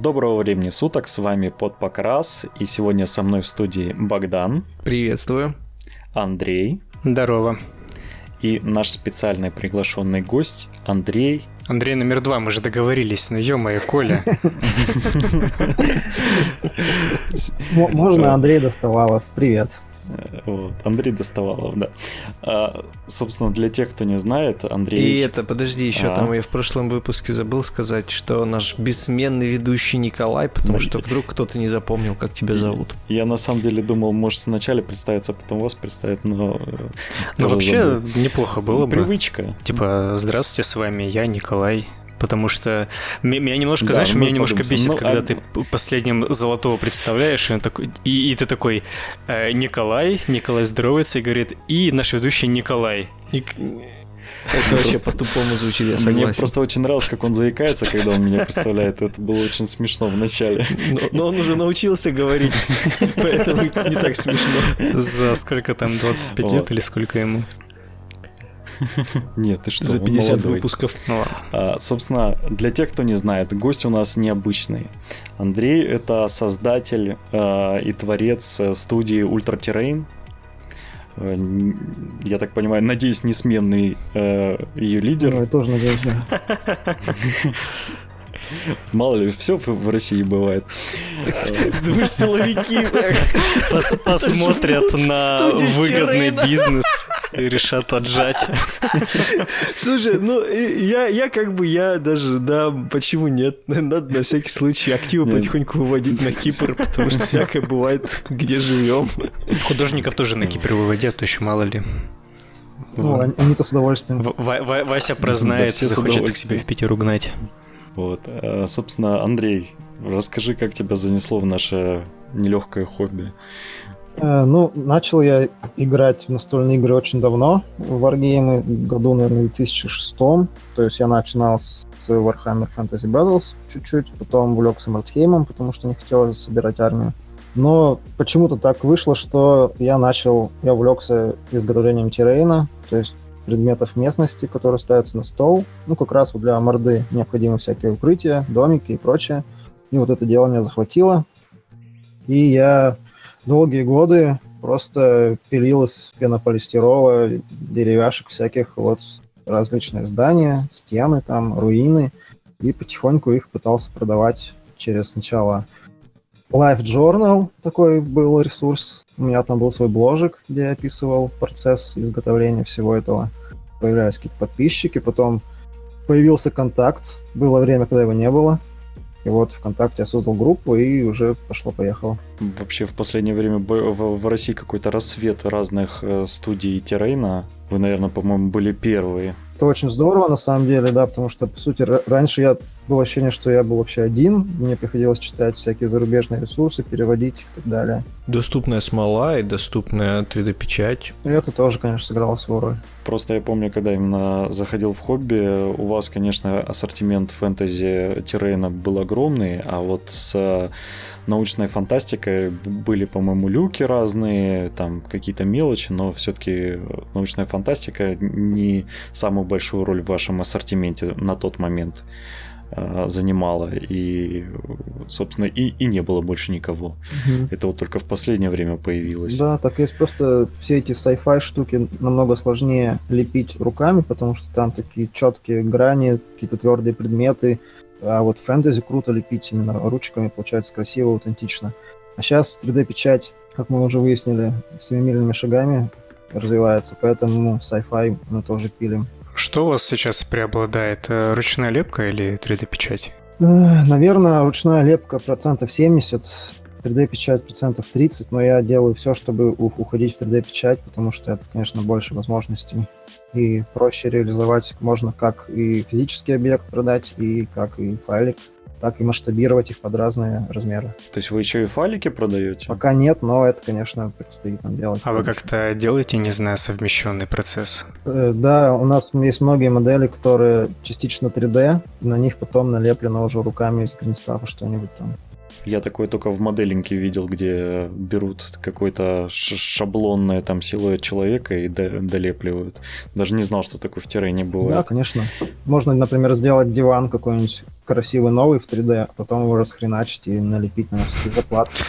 Доброго времени суток, с вами под Покрас, и сегодня со мной в студии Богдан. Приветствую. Андрей. Здорово. И наш специальный приглашенный гость Андрей. Андрей номер два, мы же договорились, ну ё-моё, Коля. Можно Андрей Доставалов, привет. Вот, Андрей Доставалов, да. А, собственно, для тех, кто не знает, Андрей... И это, подожди, еще а? там я в прошлом выпуске забыл сказать, что наш бессменный ведущий Николай, потому что вдруг кто-то не запомнил, как тебя зовут. Я на самом деле думал, может, вначале представиться, потом вас представить, но... Э, ну, вообще, забыл. неплохо было бы. Привычка. Типа, здравствуйте, с вами я, Николай потому что меня немножко, да, знаешь, меня немножко бесит, ну, когда а... ты последним золотого представляешь, и, он такой, и, и ты такой, э, Николай, Николай здоровается и говорит, и наш ведущий Николай. И... Это вообще по-тупому звучит, я согласен. Мне просто очень нравилось, как он заикается, когда он меня представляет. Это было очень смешно в начале. Но, но он уже научился говорить, поэтому не так смешно. За сколько там, 25 вот. лет или сколько ему? Нет, ты что? За 50 молодой. выпусков. Ну, а, собственно, для тех, кто не знает, гость у нас необычный. Андрей — это создатель а, и творец э, студии Ultra Terrain. Э, я так понимаю, надеюсь, несменный э, ее лидер. Ну, я тоже надеюсь, да. Мало ли, все в России бывает. Вы силовики посмотрят на выгодный бизнес и решат отжать. Слушай, ну я, я как бы, я даже, да, почему нет? Надо на всякий случай активы потихоньку выводить на Кипр, потому что всякое бывает, где живем. Художников тоже на Кипр выводят, то еще мало ли. Ну, они-то с удовольствием. Вася прознает, захочет к себе в Питер угнать. Вот. А, собственно, Андрей, расскажи, как тебя занесло в наше нелегкое хобби. Э, ну, начал я играть в настольные игры очень давно, в Wargame, году, наверное, в 2006. То есть я начинал с Warhammer Fantasy Battles чуть-чуть, потом увлекся Мартхеймом, потому что не хотелось собирать армию. Но почему-то так вышло, что я начал, я увлекся изготовлением террейна, то есть предметов местности, которые ставятся на стол. Ну, как раз вот для морды необходимы всякие укрытия, домики и прочее. И вот это дело меня захватило. И я долгие годы просто пилил из пенополистирола, деревяшек всяких вот различные здания, стены там, руины. И потихоньку их пытался продавать через сначала Life Journal, такой был ресурс. У меня там был свой бложик, где я описывал процесс изготовления всего этого. Появлялись какие-то подписчики, потом появился контакт. Было время, когда его не было. И вот ВКонтакте я создал группу, и уже пошло-поехало. Вообще в последнее время в, России какой-то рассвет разных э, студий террейна. Вы, наверное, по-моему, были первые. Это очень здорово, на самом деле, да, потому что, по сути, раньше я было ощущение, что я был вообще один, мне приходилось читать всякие зарубежные ресурсы, переводить и так далее. Доступная смола и доступная 3D-печать. И это тоже, конечно, сыграло свою роль. Просто я помню, когда именно заходил в хобби, у вас, конечно, ассортимент фэнтези террейна был огромный, а вот с научной фантастикой были, по-моему, люки разные, там какие-то мелочи, но все-таки научная фантастика не самую большую роль в вашем ассортименте на тот момент э, занимала и собственно и, и не было больше никого угу. это вот только в последнее время появилось да так есть просто все эти sci-fi штуки намного сложнее лепить руками потому что там такие четкие грани какие-то твердые предметы а вот фэнтези круто лепить именно ручками, получается красиво, аутентично. А сейчас 3D-печать, как мы уже выяснили, семимильными шагами развивается, поэтому sci-fi мы тоже пилим. Что у вас сейчас преобладает, э, ручная лепка или 3D-печать? Э, наверное, ручная лепка процентов 70, 3D-печать процентов 30, но я делаю все, чтобы уходить в 3D-печать, потому что это, конечно, больше возможностей и проще реализовать можно как и физический объект продать, и как и файлик, так и масштабировать их под разные размеры. То есть вы еще и файлики продаете? Пока нет, но это, конечно, предстоит нам делать. А вы как-то делаете, не знаю, совмещенный процесс? Э, да, у нас есть многие модели, которые частично 3D, на них потом налеплено уже руками из гринстафа что-нибудь там. Я такое только в моделинге видел, где берут какой-то шаблонный там силуэт человека и долепливают. Даже не знал, что такое в террене бывает. Да, конечно. Можно, например, сделать диван какой-нибудь красивый новый в 3D, а потом его расхреначить и налепить на заплатки.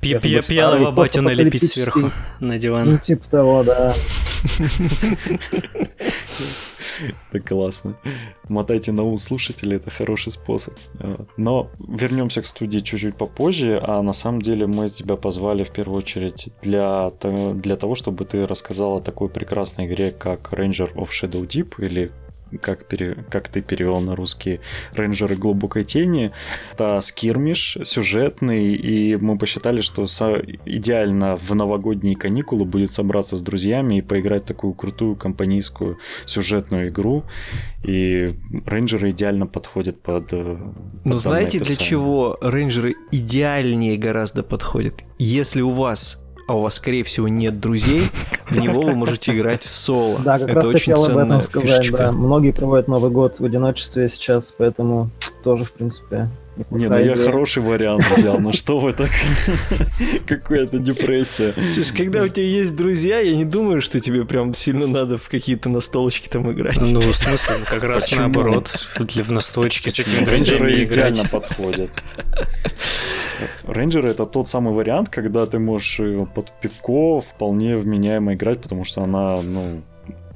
Пьяного батю налепить сверху на диван. Ну, типа того, да. Это классно. Мотайте на ус слушатели, это хороший способ. Но вернемся к студии чуть-чуть попозже, а на самом деле мы тебя позвали в первую очередь для, для того, чтобы ты рассказал о такой прекрасной игре, как Ranger of Shadow Deep, или как, пере, как ты перевел на русский, рейнджеры глубокой тени. Это скирмиш сюжетный, и мы посчитали, что идеально в новогодние каникулы будет собраться с друзьями и поиграть такую крутую компанейскую сюжетную игру. И рейнджеры идеально подходят под... Э, под Но знаете, описание. для чего рейнджеры идеальнее гораздо подходят? Если у вас а у вас, скорее всего, нет друзей, в него вы можете играть в соло. Да, как Это раз хотел об этом сказать. Да. Многие проводят Новый год в одиночестве сейчас, поэтому тоже, в принципе, не, ну я хороший вариант взял, ну что вы так? Какая-то депрессия. Слушай, когда у тебя есть друзья, я не думаю, что тебе прям сильно надо в какие-то настолочки там играть. Ну, в смысле, как раз наоборот, для в настолочки с этими друзьями идеально подходят. Рейнджеры это тот самый вариант, когда ты можешь э, под пивко вполне вменяемо играть, потому что она, ну,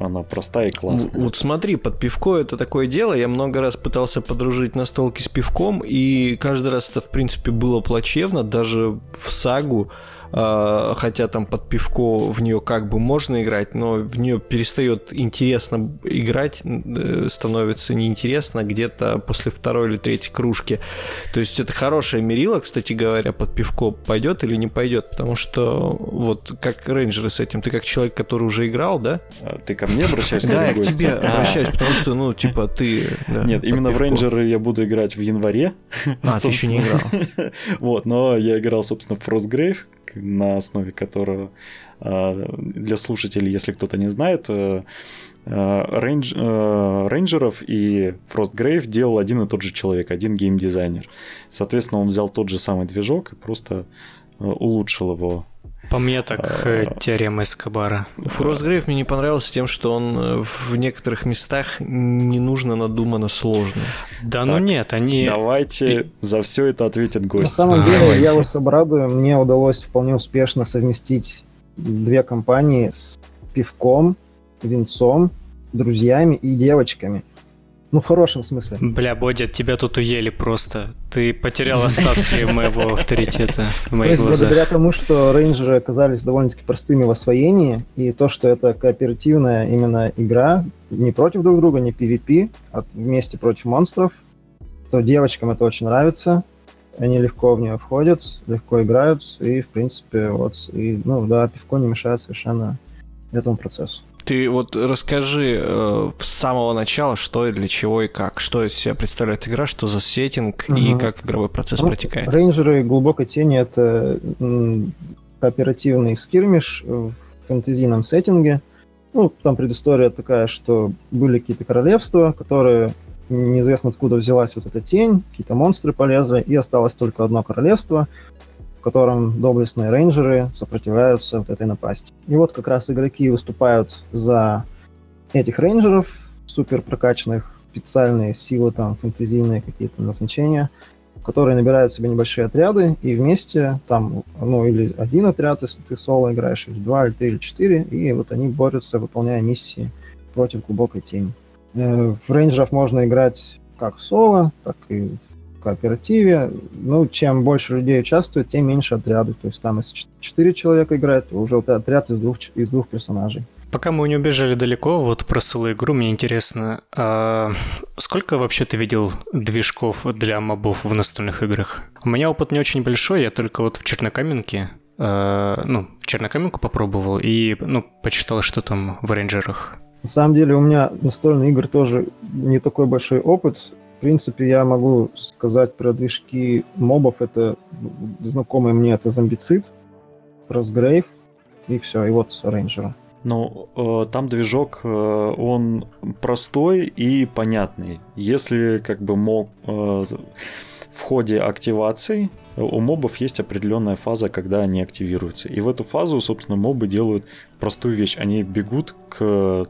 она простая и классная. Вот смотри, под пивко это такое дело. Я много раз пытался подружить настолки с пивком, и каждый раз это, в принципе, было плачевно. Даже в сагу хотя там под пивко в нее как бы можно играть, но в нее перестает интересно играть, э, становится неинтересно где-то после второй или третьей кружки. То есть это хорошее мерило, кстати говоря, под пивко пойдет или не пойдет, потому что вот как рейнджеры с этим, ты как человек, который уже играл, да? А, ты ко мне обращаешься? Да, я к тебе обращаюсь, потому что, ну, типа, ты... Нет, именно в рейнджеры я буду играть в январе. А, ты еще не играл. Вот, но я играл, собственно, в Frostgrave, на основе которого а, для слушателей, если кто-то не знает, э, э, э, рейнджеров и Frostgrave делал один и тот же человек, один геймдизайнер. Соответственно, он взял тот же самый движок и просто улучшил его по мне так а, теорема Эскобара. Фростгрейв мне не понравился тем, что он в некоторых местах не нужно надуманно сложно. Да ну нет, они... Давайте за все это ответит гость. На самом деле, я вас обрадую, мне удалось вполне успешно совместить две компании с пивком, винцом, друзьями и девочками. Ну, в хорошем смысле. Бля, Бодя, тебя тут уели просто. Ты потерял остатки моего авторитета в моих глазах. Благодаря тому, что рейнджеры оказались довольно-таки простыми в освоении, и то, что это кооперативная именно игра, не против друг друга, не PvP, а вместе против монстров, то девочкам это очень нравится. Они легко в нее входят, легко играют, и, в принципе, вот, и, ну, да, пивко не мешает совершенно этому процессу. Ты вот расскажи э, с самого начала, что и для чего и как. Что из себя представляет игра, что за сеттинг угу. и как игровой процесс ну, протекает. Рейнджеры глубокой тени это кооперативный скирмиш в фэнтезийном сеттинге. Ну, там предыстория такая, что были какие-то королевства, которые неизвестно откуда взялась вот эта тень, какие-то монстры полезли, и осталось только одно королевство, в котором доблестные рейнджеры сопротивляются вот этой напасти. И вот как раз игроки выступают за этих рейнджеров, супер прокачанных, специальные силы, там, фэнтезийные какие-то назначения, которые набирают себе небольшие отряды, и вместе там, ну, или один отряд, если ты соло играешь, или два, или три, или четыре, и вот они борются, выполняя миссии против глубокой тени. Э, в рейнджеров можно играть как соло, так и кооперативе, ну, чем больше людей участвует, тем меньше отряды. То есть там, если 4 человека играет, то уже отряд из двух, из двух персонажей. Пока мы не убежали далеко, вот про соло игру мне интересно, а сколько вообще ты видел движков для мобов в настольных играх? У меня опыт не очень большой, я только вот в Чернокаменке, э, ну, Чернокаменку попробовал и, ну, почитал, что там в рейнджерах. На самом деле у меня настольные игры тоже не такой большой опыт принципе, я могу сказать про движки мобов. Это знакомый мне, это зомбицид, Росгрейв и все, и вот рейнджера. Ну, э, там движок, э, он простой и понятный. Если как бы мог э, в ходе активации у мобов есть определенная фаза, когда они активируются. И в эту фазу, собственно, мобы делают простую вещь. Они бегут к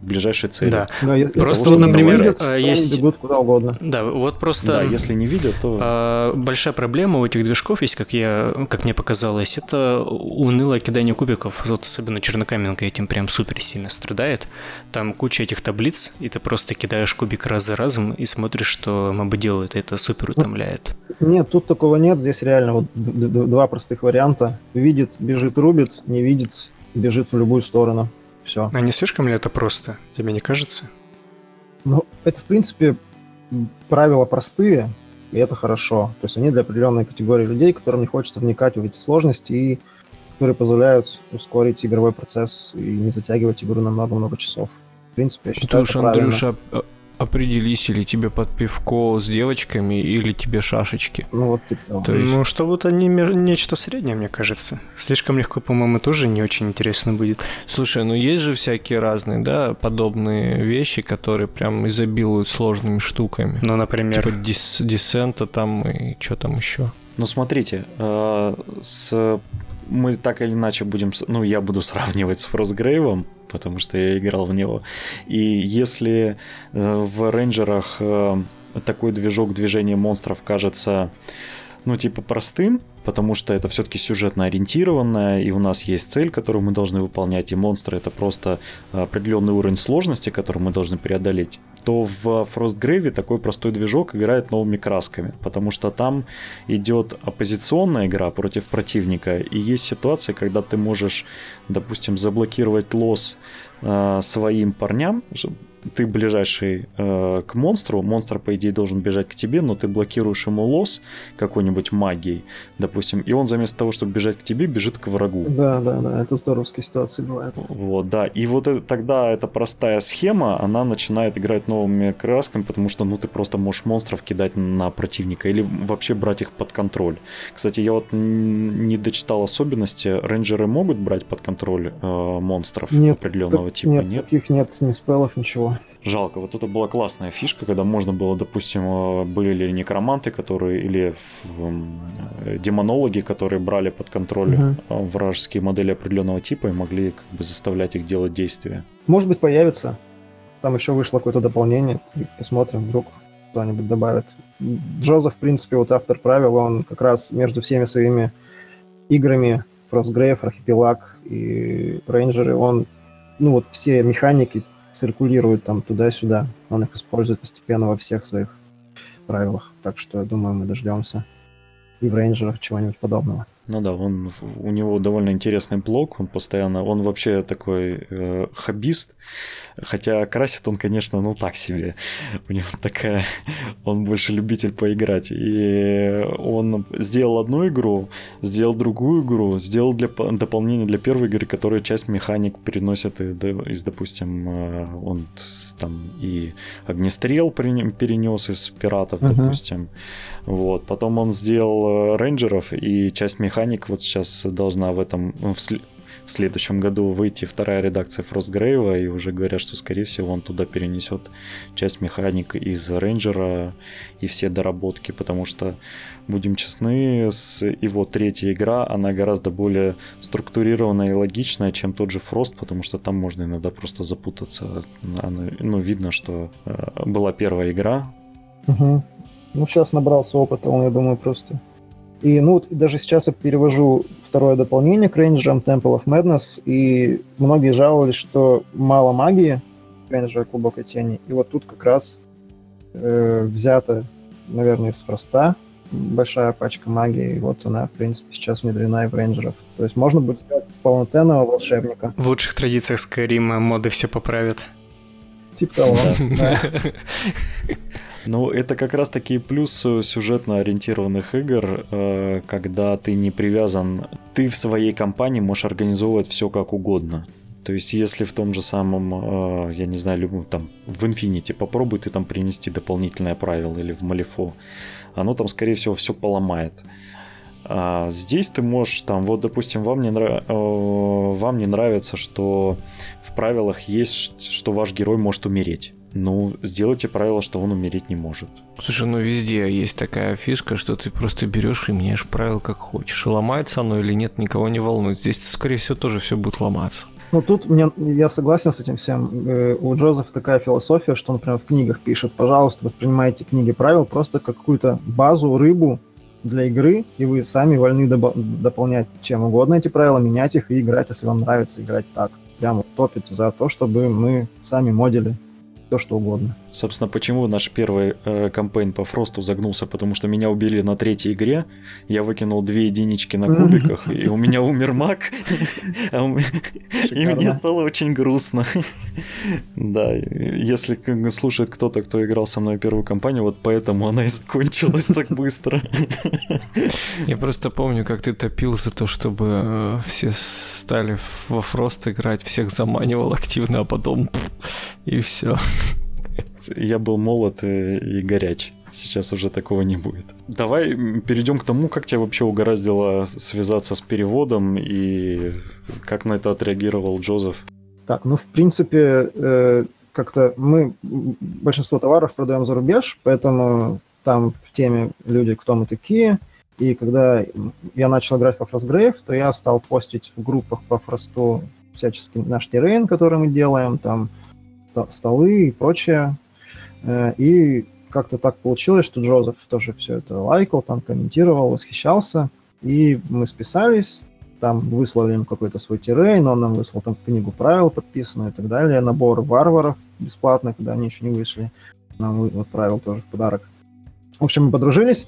ближайшей цели. Да, да просто, того, например, видят, э, есть... бегут куда угодно. Да, вот просто... Да, если не видят, то... А, большая проблема у этих движков есть, как, я, как мне показалось, это унылое кидание кубиков. Вот особенно чернокаменка этим прям супер сильно страдает. Там куча этих таблиц, и ты просто кидаешь кубик раз за разом и смотришь, что мобы делают. Это супер утомляет. Нет, тут такого нет. Здесь реально вот два простых варианта. Видит, бежит, рубит, не видит, бежит в любую сторону. Все. А не слишком ли это просто? Тебе не кажется? Ну, это, в принципе, правила простые, и это хорошо. То есть они для определенной категории людей, которым не хочется вникать в эти сложности и которые позволяют ускорить игровой процесс и не затягивать игру на много-много часов. В принципе, я считаю, Ты уж, Андрюша, правильно определись, или тебе под пивко с девочками, или тебе шашечки. Ну вот типа. То есть... Ну что вот они нечто среднее, мне кажется. Слишком легко, по-моему, тоже не очень интересно будет. Слушай, ну есть же всякие разные, да, подобные вещи, которые прям изобилуют сложными штуками. Ну, например... Типа дис десента там и что там еще. Ну смотрите, э, с мы так или иначе будем, ну, я буду сравнивать с Фростгрейвом, потому что я играл в него. И если э, в рейнджерах э, такой движок движения монстров кажется, ну, типа простым, потому что это все-таки сюжетно ориентированное, и у нас есть цель, которую мы должны выполнять, и монстры это просто определенный уровень сложности, который мы должны преодолеть, то в Frostgrave такой простой движок играет новыми красками, потому что там идет оппозиционная игра против противника, и есть ситуация, когда ты можешь, допустим, заблокировать лос э, своим парням, ты ближайший э, к монстру, монстр, по идее, должен бежать к тебе, но ты блокируешь ему лос какой-нибудь магией, допустим, и он вместо того, чтобы бежать к тебе, бежит к врагу. Да, да, да, это здоровские ситуации бывают. Вот, да, и вот это, тогда эта простая схема, она начинает играть новыми красками, потому что, ну, ты просто можешь монстров кидать на противника или вообще брать их под контроль. Кстати, я вот не дочитал особенности, рейнджеры могут брать под контроль э, монстров нет, определенного так, типа, нет? Нет, таких нет, ни спеллов, ничего. Жалко, вот это была классная фишка, когда можно было, допустим, э, были ли некроманты, которые, или э, демонологи, которые брали под контроль угу. вражеские модели определенного типа и могли как бы заставлять их делать действия. Может быть, появится. Там еще вышло какое-то дополнение. Посмотрим, вдруг кто-нибудь добавит. Джоза, в принципе, вот автор правил, он как раз между всеми своими играми Frostgrave, Архипелаг и Рейнджеры, он ну вот все механики циркулируют там туда-сюда. Он их использует постепенно во всех своих правилах. Так что, я думаю, мы дождемся и в рейнджерах чего-нибудь подобного. Ну да, он, у него довольно интересный блог, он постоянно, он вообще такой э, хоббист, хотя красит он, конечно, ну так себе, у него такая, он больше любитель поиграть, и он сделал одну игру, сделал другую игру, сделал для дополнения для первой игры, которая часть механик переносит из, допустим, э, там и огнестрел перенес из пиратов, uh-huh. допустим, вот, потом он сделал э, рейнджеров и часть механик механик вот сейчас должна в этом в, в следующем году выйти вторая редакция Фростгрейва, и уже говорят, что, скорее всего, он туда перенесет часть механик из Рейнджера и все доработки, потому что, будем честны, с его третья игра, она гораздо более структурированная и логичная, чем тот же Фрост, потому что там можно иногда просто запутаться. Она, ну, видно, что э, была первая игра. Угу. Ну, сейчас набрался опыта, он, я думаю, просто и ну вот даже сейчас я перевожу второе дополнение к рейнджерам Temple of Madness, и многие жаловались, что мало магии рейнджера глубокой тени. И вот тут как раз э, взято, наверное, с проста большая пачка магии, и вот она, в принципе, сейчас внедрена и в рейнджеров. То есть можно будет сделать полноценного волшебника. В лучших традициях Skyrim моды все поправят. Типа того, да. Ну, это как раз таки плюс сюжетно ориентированных игр, э, когда ты не привязан, ты в своей компании можешь организовывать все как угодно. То есть, если в том же самом, э, я не знаю, любом там в Infinity попробуй ты там принести дополнительное правило или в Малифо, оно там, скорее всего, все поломает. А здесь ты можешь там, вот, допустим, вам не, нрав... Э, вам не нравится, что в правилах есть, что ваш герой может умереть ну, сделайте правило, что он умереть не может. Слушай, ну везде есть такая фишка, что ты просто берешь и меняешь правила как хочешь. И ломается оно или нет, никого не волнует. Здесь, скорее всего, тоже все будет ломаться. Ну тут мне, я согласен с этим всем. Э, у Джозефа такая философия, что он прям в книгах пишет, пожалуйста, воспринимайте книги правил просто как какую-то базу, рыбу для игры, и вы сами вольны доп- дополнять чем угодно эти правила, менять их и играть, если вам нравится играть так. Прямо топить за то, чтобы мы сами модили все что угодно. Собственно, почему наш первый э, кампейн по Фросту загнулся? Потому что меня убили на третьей игре, я выкинул две единички на кубиках, и у меня умер маг, а и мне стало очень грустно. Да, если слушает кто-то, кто играл со мной первую кампанию, вот поэтому она и закончилась так быстро. Я просто помню, как ты топил за то, чтобы э, все стали во Фрост играть, всех заманивал активно, а потом и все. Я был молод и, и горяч. Сейчас уже такого не будет. Давай перейдем к тому, как тебя вообще угораздило связаться с переводом и как на это отреагировал Джозеф. Так, ну в принципе, э, как-то мы большинство товаров продаем за рубеж, поэтому там в теме люди, кто мы такие. И когда я начал играть во Frostgrave, то я стал постить в группах по Фросту всячески наш террейн, который мы делаем, там столы и прочее. Э, и как-то так получилось, что Джозеф тоже все это лайкал, там комментировал, восхищался. И мы списались, там выслали ему какой-то свой террейн, он нам выслал там книгу правил подписанную и так далее, набор варваров бесплатно, когда они еще не вышли, нам отправил тоже в подарок. В общем, мы подружились,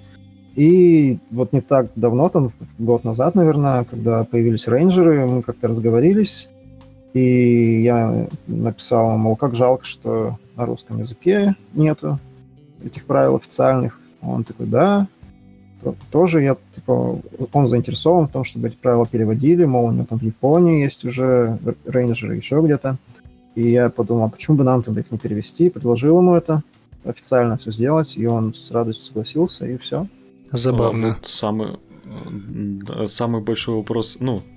и вот не так давно, там год назад, наверное, когда появились рейнджеры, мы как-то разговорились, и я написал, мол, как жалко, что на русском языке нету этих правил официальных. Он такой, да, тоже я, типа, он заинтересован в том, чтобы эти правила переводили, мол, у него там в Японии есть уже рейнджеры, еще где-то. И я подумал, почему бы нам тогда их не перевести, предложил ему это, официально все сделать, и он с радостью согласился, и все. Забавно. А вот самый, самый большой вопрос, ну, Э,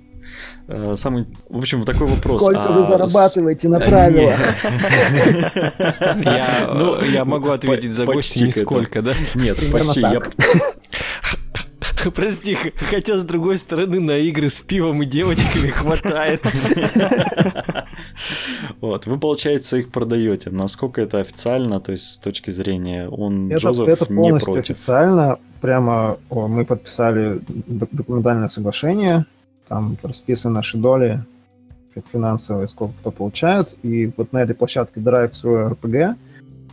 самый, в общем, такой вопрос. Сколько а, вы зарабатываете на правила? Ну, я могу ответить за гостя нисколько, да? Нет, почти. Прости, хотя с другой стороны на игры с пивом и девочками хватает. Вот, вы, получается, их продаете. Насколько это официально, то есть с точки зрения он это, Джозеф это полностью не против. официально. Прямо о, мы подписали документальное соглашение там расписаны наши доли финансовые, сколько кто получает. И вот на этой площадке Drive свой RPG,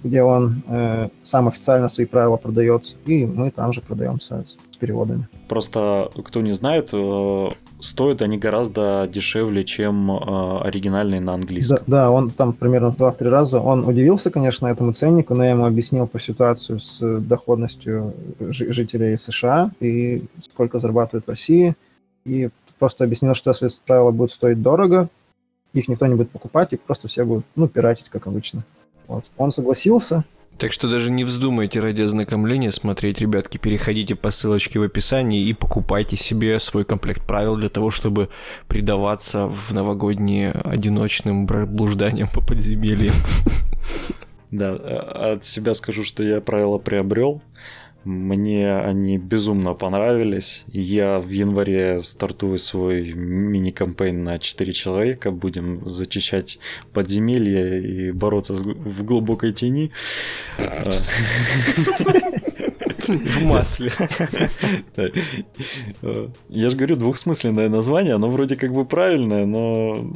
где он э, сам официально свои правила продает, и мы там же продаемся с переводами. Просто, кто не знает, э, стоят они гораздо дешевле, чем э, оригинальные на английском. Да, да, он там примерно в 2-3 раза. Он удивился, конечно, этому ценнику, но я ему объяснил по ситуацию с доходностью жителей США и сколько зарабатывают в России. И просто объяснил, что если правила будут стоить дорого, их никто не будет покупать, и просто все будут, ну, пиратить, как обычно. Вот. Он согласился. Так что даже не вздумайте ради ознакомления смотреть, ребятки, переходите по ссылочке в описании и покупайте себе свой комплект правил для того, чтобы предаваться в новогодние одиночным блужданиям по подземельям. Да, а, от себя скажу, что я правила приобрел. Мне они безумно понравились. Я в январе стартую свой мини-кампейн на 4 человека. Будем зачищать подземелья и бороться в глубокой тени. В масле. Я же говорю, двухсмысленное название, оно вроде как бы правильное, но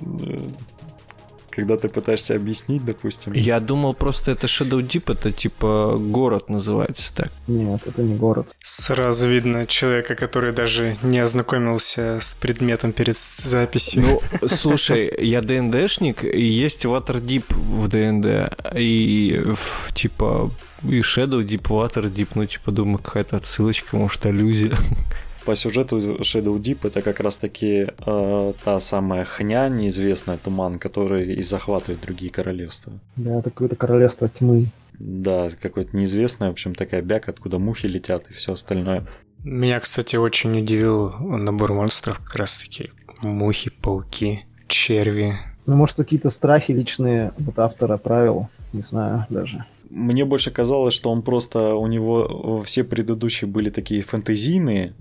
когда ты пытаешься объяснить, допустим. Я думал просто это Shadow Deep, это типа город называется так. Нет, это не город. Сразу видно человека, который даже не ознакомился с предметом перед записью. Ну, слушай, я ДНДшник, и есть Waterdeep в ДНД, и типа и Shadow Deep, Waterdeep, ну типа думаю, какая-то отсылочка, может, аллюзия по сюжету Shadow Deep это как раз таки э, та самая хня, неизвестная туман, который и захватывает другие королевства. Да, это какое-то королевство тьмы. Да, какое-то неизвестное, в общем, такая бяка, откуда мухи летят и все остальное. Меня, кстати, очень удивил набор монстров, как раз таки мухи, пауки, черви. Ну, может, какие-то страхи личные вот автора правил не знаю даже. Мне больше казалось, что он просто у него все предыдущие были такие фэнтезийные,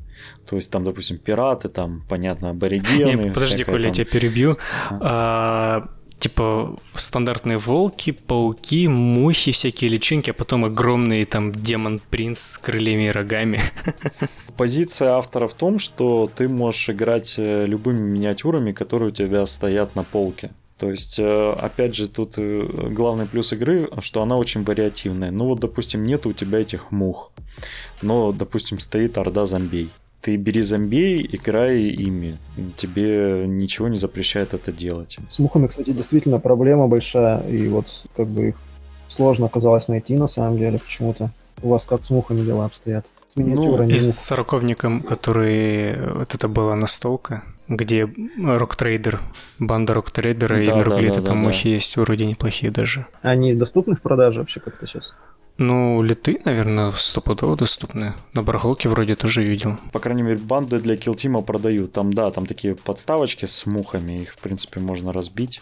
то есть там, допустим, пираты, там, понятно, аборигены. Не, подожди, Коля, там... я тебя перебью. А, типа стандартные волки, пауки, мухи, всякие личинки, а потом огромный там демон-принц с крыльями и рогами. Позиция автора в том, что ты можешь играть э, любыми миниатюрами, которые у тебя стоят на полке. То есть, э, опять же, тут э, главный плюс игры, что она очень вариативная. Ну вот, допустим, нет у тебя этих мух, но, допустим, стоит орда зомбей. Ты бери зомбей, играй ими. Тебе ничего не запрещает это делать. С мухами, кстати, действительно проблема большая. И вот как бы их сложно оказалось найти на самом деле почему-то. У вас как с мухами дела обстоят? С миниатюрами? Ну, и с сороковником, который... Вот это была настолка, где Rogue Trader, банда Rogue Trader а да, и нурглита, да, да, там да, мухи да. есть вроде неплохие даже. Они доступны в продаже вообще как-то сейчас? Ну, литы, наверное, стопудово доступны. На барахолке вроде тоже видел. По крайней мере, банды для килтима продают. Там, да, там такие подставочки с мухами, их, в принципе, можно разбить.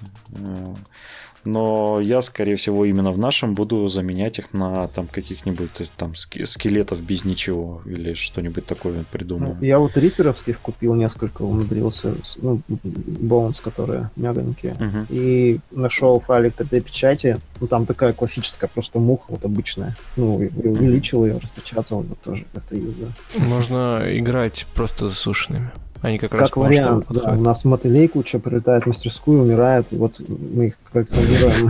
Э, но я, скорее всего, именно в нашем буду заменять их на там каких-нибудь там скелетов без ничего или что-нибудь такое придумал. Ну, я вот риперовских купил несколько, умудрился, ну, боунс, которые мягонькие, угу. и нашел файлик 3D-печати, ну, там такая классическая просто муха, вот обычная, ну, и увеличил ее, распечатал ее тоже как-то юзаю. Можно играть просто засушенными. Они как, как раз вариант, да. У нас мотылей куча прилетает в мастерскую, умирает, и вот мы их коллекционируем.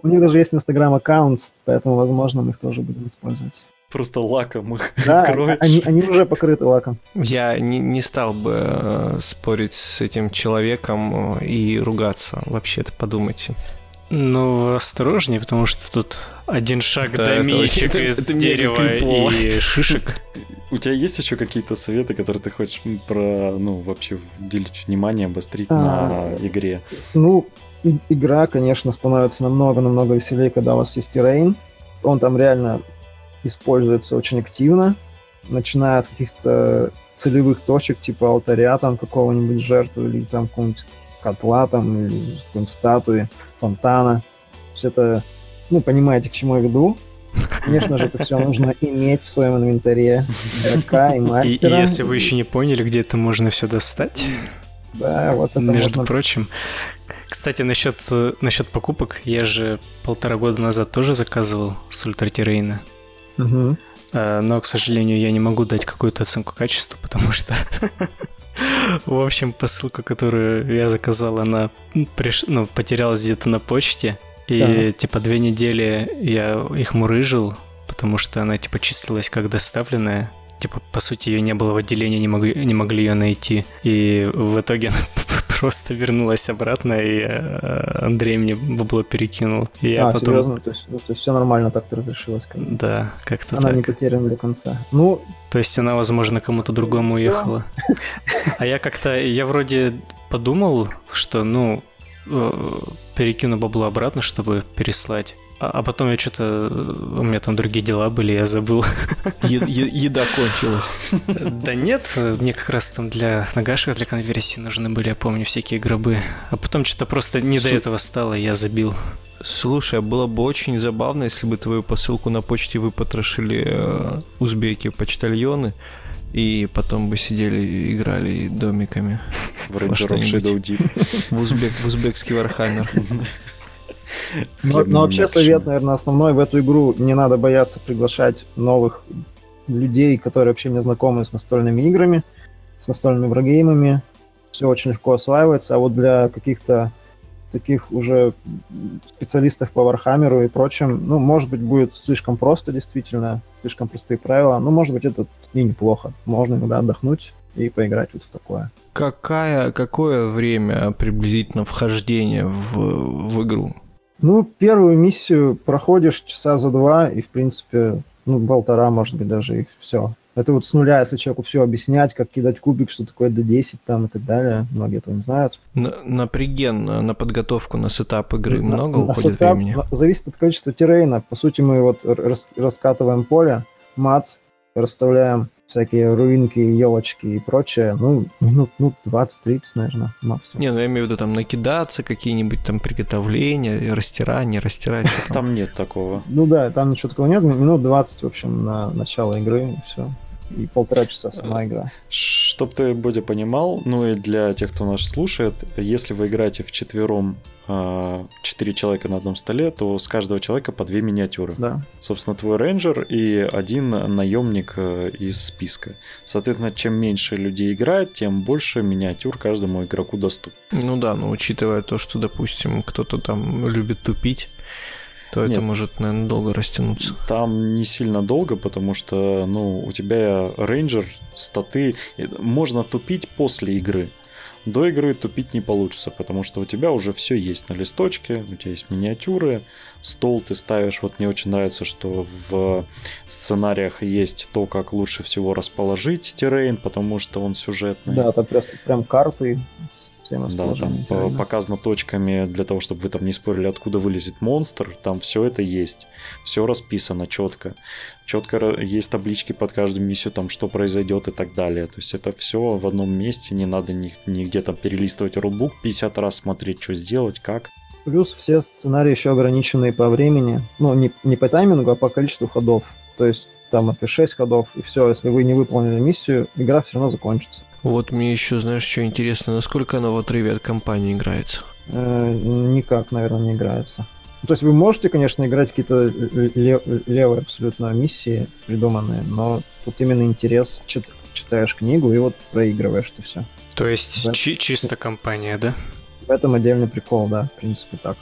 У них даже есть инстаграм аккаунт, поэтому, возможно, мы их тоже будем использовать. Просто лаком их да, они, они уже покрыты лаком. Я не, не стал бы э, спорить с этим человеком и ругаться. Вообще-то подумайте. Ну, осторожнее, потому что тут один шаг да, до мечек из это, дерева и шишек. У тебя есть еще какие-то советы, которые ты хочешь про, ну, вообще уделить внимание, обострить на игре? Ну, игра, конечно, становится намного-намного веселее, когда у вас есть террейн. Он там реально используется очень активно, начиная от каких-то целевых точек, типа алтаря там какого-нибудь жертвы или там какого-нибудь котла там или какой-нибудь статуи, фонтана. Все это, ну, понимаете, к чему я веду. Конечно же, это все нужно иметь в своем инвентаре игрока и мастера. И, и если вы еще не поняли, где это можно все достать, да, вот это Между можно... прочим, кстати, насчет, насчет покупок, я же полтора года назад тоже заказывал с Ультратерейна. Угу. Но, к сожалению, я не могу дать какую-то оценку качества, потому что В общем, посылка, которую я заказал, она приш... ну, потерялась где-то на почте. И ага. типа две недели я их мурыжил, потому что она типа числилась как доставленная. Типа, по сути, ее не было в отделении, не могли, не могли ее найти. И в итоге она просто вернулась обратно, и э, Андрей мне бабло перекинул. И а, потом... серьезно? То есть, то есть все нормально так разрешилось? Как да, как-то Она так. не потеряна до конца. Ну... То есть она, возможно, кому-то другому уехала. А я как-то, я вроде подумал, что, ну, перекину бабло обратно, чтобы переслать. А, а потом я что-то... У меня там другие дела были, я забыл. Е- е- еда кончилась. Да нет, мне как раз там для нагашек, для конверсии нужны были, я помню, всякие гробы. А потом что-то просто не до этого стало, я забил. Слушай, а было бы очень забавно, если бы твою посылку на почте выпотрошили э, узбеки почтальоны, и потом бы сидели и играли домиками. В Ranger of Shadow Deep. В, узбек, в узбекский Вархаммер. Но, но вообще совет, наверное, основной в эту игру не надо бояться приглашать новых людей, которые вообще не знакомы с настольными играми, с настольными варгеймами. Все очень легко осваивается, а вот для каких-то таких уже специалистов по Вархаммеру и прочим, ну, может быть, будет слишком просто, действительно, слишком простые правила, но, может быть, это и неплохо. Можно иногда отдохнуть и поиграть вот в такое. Какая, какое время приблизительно вхождения в, в игру? Ну, первую миссию проходишь часа за два, и, в принципе, ну, полтора, может быть, даже, и все. Это вот с нуля, если человеку все объяснять, как кидать кубик, что такое D10 там и так далее. Многие этого не знают. На, на приген, на подготовку, на setup игры на, много на уходит setup, времени? Зависит от количества terrain а. По сути, мы вот рас, раскатываем поле, мат, расставляем всякие руинки, елочки и прочее, ну, минут ну, 20-30, наверное, максимум. Не, ну я имею в виду там накидаться, какие-нибудь там приготовления, растирание, растирать. Там нет такого. Ну да, там ничего такого нет, минут 20, в общем, на начало игры, и все и полтора часа сама игра. Чтоб ты, Бодя, понимал, ну и для тех, кто нас слушает, если вы играете в четвером 4 человека на одном столе, то с каждого человека по две миниатюры. Да. Собственно, твой рейнджер и один наемник э, из списка. Соответственно, чем меньше людей играет, тем больше миниатюр каждому игроку доступно. Ну да, но учитывая то, что, допустим, кто-то там любит тупить, то Нет, это может, наверное, долго растянуться. Там не сильно долго, потому что, ну, у тебя рейнджер, статы, можно тупить после игры. До игры тупить не получится, потому что у тебя уже все есть на листочке, у тебя есть миниатюры, стол ты ставишь. Вот мне очень нравится, что в сценариях есть то, как лучше всего расположить террейн, потому что он сюжетный. Да, там просто прям карты да, там показано точками для того, чтобы вы там не спорили, откуда вылезет монстр. Там все это есть. Все расписано четко. Четко есть таблички под каждую миссию, там что произойдет и так далее. То есть это все в одном месте, не надо нигде там перелистывать рулбук 50 раз смотреть, что сделать, как. Плюс все сценарии еще ограниченные по времени. Ну, не, не по таймингу, а по количеству ходов. То есть там это 6 ходов, и все, если вы не выполнили миссию, игра все равно закончится. Вот мне еще, знаешь, что интересно, насколько она в отрыве от компании играется? Э, никак, наверное, не играется. То есть вы можете, конечно, играть какие-то лев, левые абсолютно миссии придуманные, но тут именно интерес, чит, читаешь книгу и вот проигрываешь ты все. То есть да? чи- чисто компания, да? В этом отдельный прикол, да, в принципе так.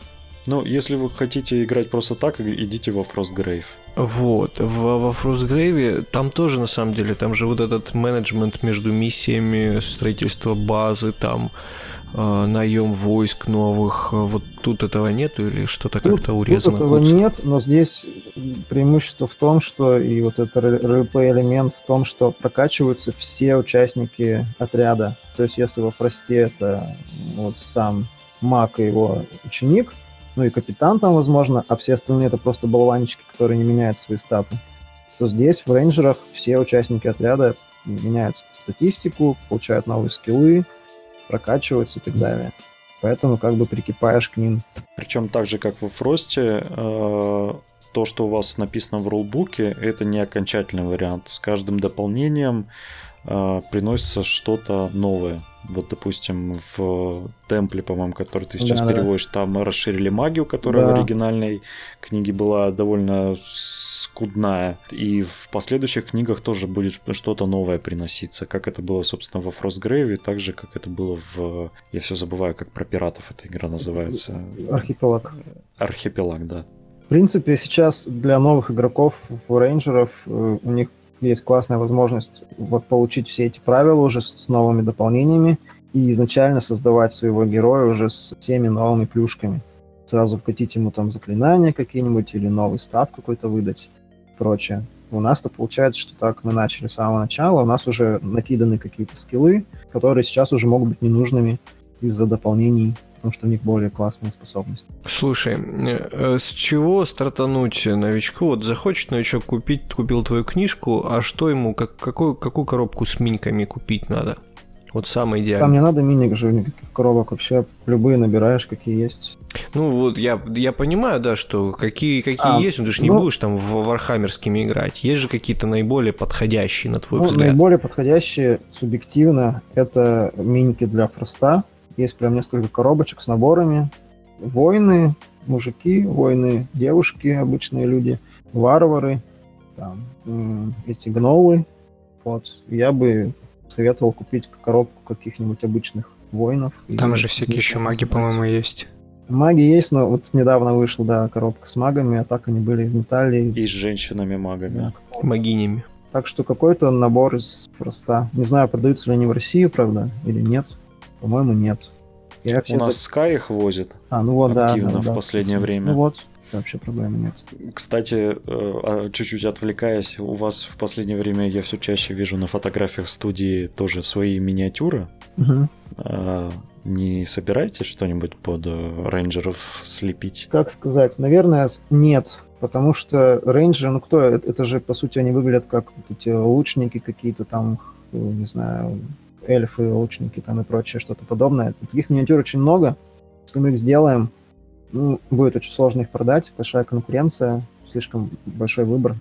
Ну, если вы хотите играть просто так, идите во Frostgrave. Вот, в, во Frostgrave там тоже, на самом деле, там же вот этот менеджмент между миссиями, строительство базы, там э, наем войск новых, вот тут этого нету или что-то как-то урезано? Тут этого курс? нет, но здесь преимущество в том, что и вот этот ролеплей элемент в том, что прокачиваются все участники отряда. То есть если во Фросте это вот сам маг и его ученик, ну и капитан там, возможно, а все остальные это просто болванчики, которые не меняют свои статы, то здесь в рейнджерах все участники отряда меняют статистику, получают новые скиллы, прокачиваются и так далее. Поэтому как бы прикипаешь к ним. Причем так же, как во Фросте, э, то, что у вас написано в рулбуке, это не окончательный вариант. С каждым дополнением приносится что-то новое. Вот, допустим, в темпле, по-моему, который ты сейчас да, переводишь, да. там расширили магию, которая да. в оригинальной книге была довольно скудная. И в последующих книгах тоже будет что-то новое приноситься. Как это было, собственно, во Frostgrave, так же, как это было в... Я все забываю, как про пиратов эта игра называется. Архипелаг. Архипелаг, да. В принципе, сейчас для новых игроков, рейнджеров, э, у них есть классная возможность вот получить все эти правила уже с новыми дополнениями и изначально создавать своего героя уже с всеми новыми плюшками. Сразу вкатить ему там заклинания какие-нибудь или новый став какой-то выдать и прочее. У нас-то получается, что так мы начали с самого начала, у нас уже накиданы какие-то скиллы, которые сейчас уже могут быть ненужными из-за дополнений потому что у них более классные способности. Слушай, э, э, с чего стартануть новичку? Вот захочет новичок купить, купил твою книжку, а что ему, как, какую, какую коробку с миньками купить надо? Вот самое идеальное. Там не надо миник же, никаких коробок. Вообще любые набираешь, какие есть. Ну вот я, я понимаю, да, что какие, какие а, есть, но ты же не ну, будешь там в вархаммерскими играть. Есть же какие-то наиболее подходящие, на твой ну, взгляд? Наиболее подходящие субъективно это миники для фроста. Есть прям несколько коробочек с наборами. Воины, мужики, воины, девушки, обычные люди, варвары, там, эти гнолы. Вот. Я бы советовал купить коробку каких-нибудь обычных воинов. Там же всякие еще маги, по-моему, есть. Маги есть, но вот недавно вышла, да, коробка с магами, а так они были в металле. И с женщинами-магами. Да. Магинями. Так что какой-то набор из проста. Не знаю, продаются ли они в России, правда, или нет. По-моему, нет. Я У нас за... Sky их возит а, ну вот, активно да, в да, последнее да. время. Ну вот, вообще проблемы нет. Кстати, э, а, чуть-чуть отвлекаясь, у вас в последнее время я все чаще вижу на фотографиях студии тоже свои миниатюры. Угу. Не собираетесь что-нибудь под э, рейнджеров слепить? Как сказать? Наверное, нет. Потому что рейнджеры, ну кто, это, это же, по сути, они выглядят как вот эти лучники какие-то там, не знаю, эльфы, лучники там и прочее, что-то подобное. Таких миниатюр очень много. Если мы их сделаем, ну, будет очень сложно их продать, большая конкуренция, слишком большой выбор.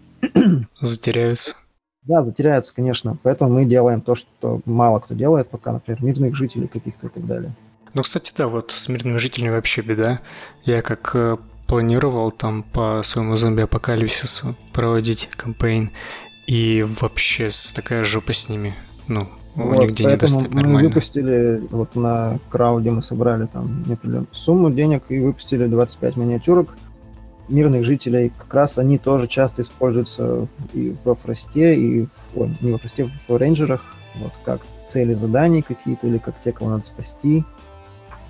Затеряются. Да, затеряются, конечно. Поэтому мы делаем то, что мало кто делает пока, например, мирных жителей каких-то и так далее. Ну, кстати, да, вот с мирными жителями вообще беда. Я как э, планировал там по своему зомби-апокалипсису проводить кампейн, и вообще такая жопа с ними. Ну, вот, нигде не достать мы выпустили, вот на крауде мы собрали там определенную сумму денег и выпустили 25 миниатюрок мирных жителей. Как раз они тоже часто используются и во Фросте, и ой, не во Фросте, в рейнджерах, вот как цели заданий какие-то, или как те, кого надо спасти.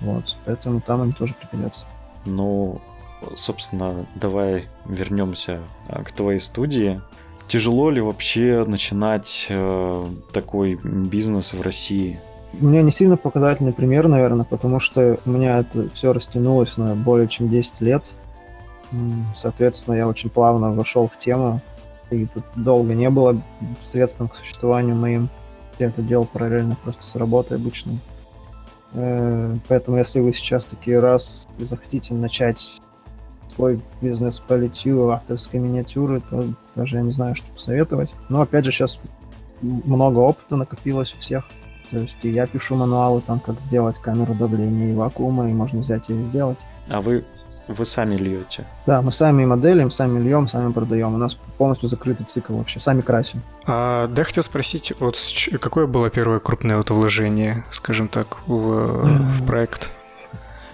Вот, поэтому там они тоже пригодятся. Ну, собственно, давай вернемся а, к твоей студии. Тяжело ли вообще начинать э, такой бизнес в России? У меня не сильно показательный пример, наверное, потому что у меня это все растянулось на более чем 10 лет. Соответственно, я очень плавно вошел в тему, и тут долго не было средством к существованию моим. Я это делал параллельно просто с работой обычной. Э, поэтому, если вы сейчас такие раз захотите начать свой бизнес по литью авторской миниатюры, то даже я не знаю, что посоветовать. Но опять же, сейчас много опыта накопилось у всех. То есть и я пишу мануалы, там, как сделать камеру давления и вакуума, и можно взять и сделать. А вы вы сами льете? Да, мы сами моделим, сами льем, сами продаем. У нас полностью закрытый цикл вообще, сами красим. А, да, хотел спросить, вот какое было первое крупное вот вложение, скажем так, в, в проект?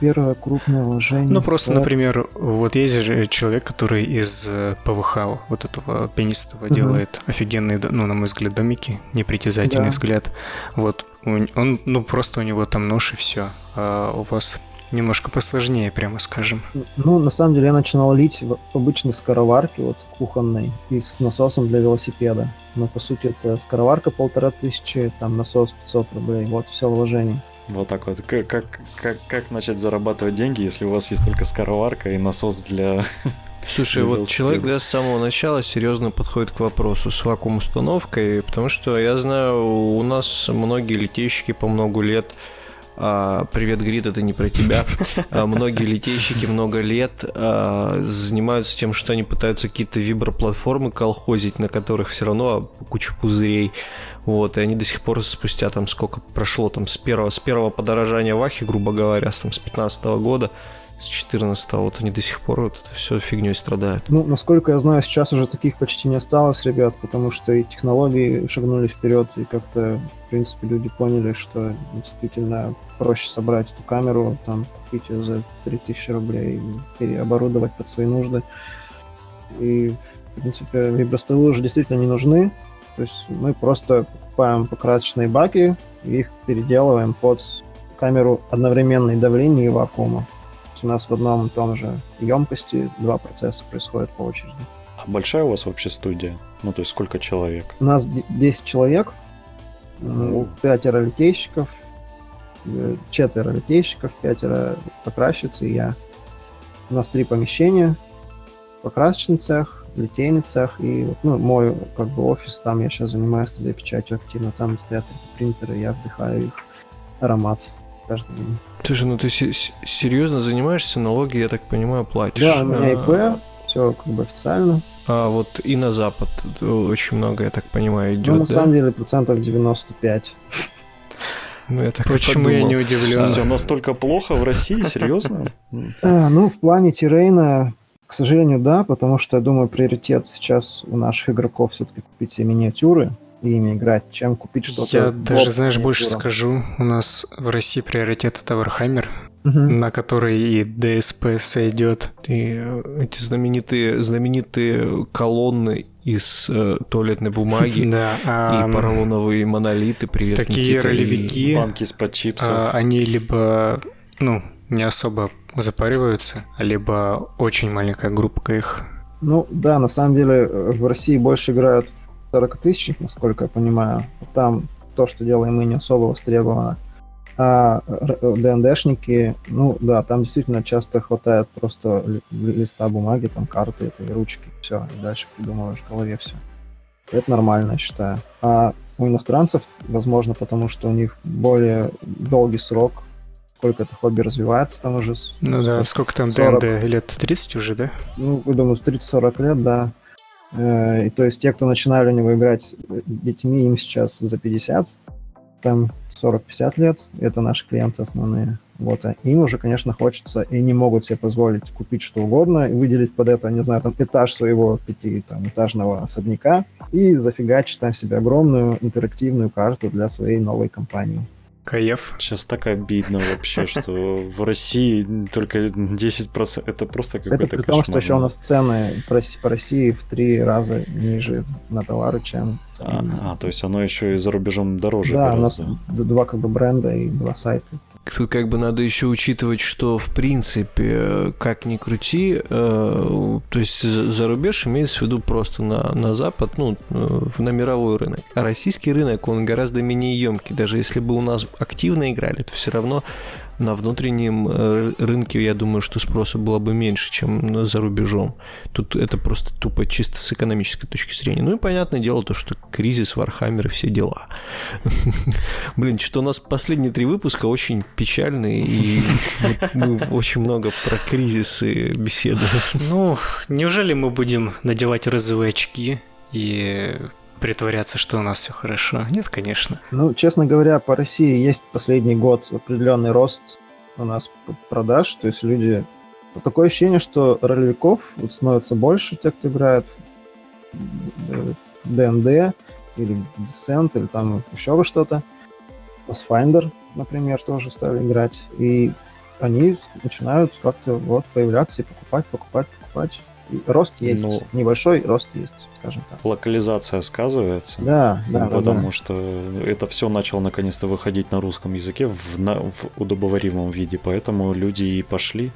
Первое крупное вложение. Ну, просто, проект. например, вот есть же человек, который из э, ПВХ, вот этого пенистого, угу. делает офигенные, ну, на мой взгляд, домики, непритязательный да. взгляд. Вот, он, ну, просто у него там нож и все. А у вас немножко посложнее, прямо скажем. Ну, на самом деле я начинал лить в, в обычной скороварке, вот кухонной, и с насосом для велосипеда. Но по сути это скороварка полтора тысячи, там насос 500 рублей, вот все вложение. Вот так вот. Как, как, как, как начать зарабатывать деньги, если у вас есть только скороварка и насос для... Слушай, вот человек да, с самого начала серьезно подходит к вопросу с вакуум-установкой, потому что я знаю, у нас многие литейщики по много лет привет, Грид, это не про тебя. А, многие литейщики много лет а, занимаются тем, что они пытаются какие-то виброплатформы колхозить, на которых все равно куча пузырей. Вот, и они до сих пор спустя там сколько прошло, там с первого, с первого подорожания Вахи, грубо говоря, с, там, с 15 года, с 14 вот они до сих пор вот это все фигней страдают. Ну, насколько я знаю, сейчас уже таких почти не осталось, ребят, потому что и технологии шагнули вперед, и как-то, в принципе, люди поняли, что действительно проще собрать эту камеру, там, купить ее за 3000 рублей и переоборудовать под свои нужды. И, в принципе, вибростолы уже действительно не нужны. То есть мы просто покупаем покрасочные баки и их переделываем под камеру одновременной давления и вакуума у нас в одном и том же емкости два процесса происходят по очереди. А большая у вас вообще студия? Ну, то есть сколько человек? У нас 10 человек, пятеро литейщиков, четверо литейщиков, пятеро покрасчиц и я. У нас три помещения, покрасочный цех, литейный цех и ну, мой как бы офис, там я сейчас занимаюсь 3D-печатью активно, там стоят принтеры, я вдыхаю их аромат каждый день. Слушай, ну ты серьезно занимаешься, налоги, я так понимаю, платишь? Да, у меня ИП, а... все как бы официально. А вот и на Запад очень много, я так понимаю, идет. Ну, на да? самом деле, процентов 95. Ну, я так Почему я не удивлен? Все настолько плохо в России, серьезно? А, ну, в плане террейна, к сожалению, да, потому что, я думаю, приоритет сейчас у наших игроков все-таки купить себе миниатюры, и ими играть, чем купить что-то. Я даже, знаешь, больше скажу. У нас в России приоритет это Warhammer, угу. на который и DSP сойдет. И э, эти знаменитые, знаменитые колонны из э, туалетной бумаги да, а, и поролоновые монолиты, привет, Такие Никита, ролевики, банки из-под чипсов. А, они либо, ну, не особо запариваются, либо очень маленькая группа их. Ну да, на самом деле э, в России больше играют 40 тысяч, насколько я понимаю. Там то, что делаем мы, не особо востребовано. А ДНДшники, ну да, там действительно часто хватает просто листа бумаги, там карты, это ручки, все, и дальше придумываешь в голове все. Это нормально, я считаю. А у иностранцев, возможно, потому что у них более долгий срок, сколько это хобби развивается там уже. Ну да, сколько там 40, ДНД? Лет 30 уже, да? Ну, я думаю, 30-40 лет, да. Э, и то есть те, кто начинали у него играть детьми, им сейчас за 50, там 40-50 лет, это наши клиенты основные. Вот, а им уже, конечно, хочется и не могут себе позволить купить что угодно и выделить под это, не знаю, там этаж своего пятиэтажного особняка и зафигачить там себе огромную интерактивную карту для своей новой компании. Каев. Сейчас так обидно вообще, что в России только 10%. Это просто какой-то Это потому, что еще у нас цены по России в три раза ниже на товары, чем А, то есть оно еще и за рубежом дороже. Да, у нас два как бы бренда и два сайта. Как бы надо еще учитывать, что в принципе, как ни крути, э, то есть за рубеж имеется в виду просто на, на Запад, ну, на мировой рынок. А российский рынок, он гораздо менее емкий. Даже если бы у нас активно играли, то все равно на внутреннем э, рынке, я думаю, что спроса было бы меньше, чем за рубежом. Тут это просто тупо чисто с экономической точки зрения. Ну и понятное дело то, что кризис, Вархаммер и все дела. Блин, что у нас последние три выпуска очень печальные, и мы очень много про кризисы беседуем. Ну, неужели мы будем надевать розовые очки и притворяться, что у нас все хорошо. Нет, конечно. Ну, честно говоря, по России есть последний год определенный рост у нас продаж, то есть люди... Такое ощущение, что ролевиков вот становится больше, тех, кто играет в ДНД или Descent, или там еще во что-то. Pathfinder, например, тоже стали играть. И они начинают как-то вот появляться и покупать, покупать, покупать. Рост есть. Ну, Небольшой рост есть скажем так. Локализация сказывается. Да, да. Потому да. что это все начало наконец-то выходить на русском языке в, на, в удобоваримом виде, поэтому люди и пошли.